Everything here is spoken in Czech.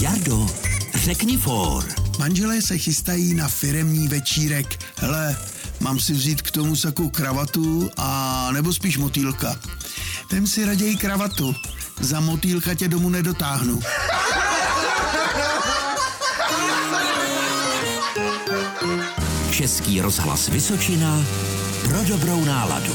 Jardo, řekni for. Manželé se chystají na firemní večírek. Hele, mám si vzít k tomu saku kravatu a nebo spíš motýlka. Vem si raději kravatu. Za motýlka tě domů nedotáhnu. Český rozhlas Vysočina pro dobrou náladu.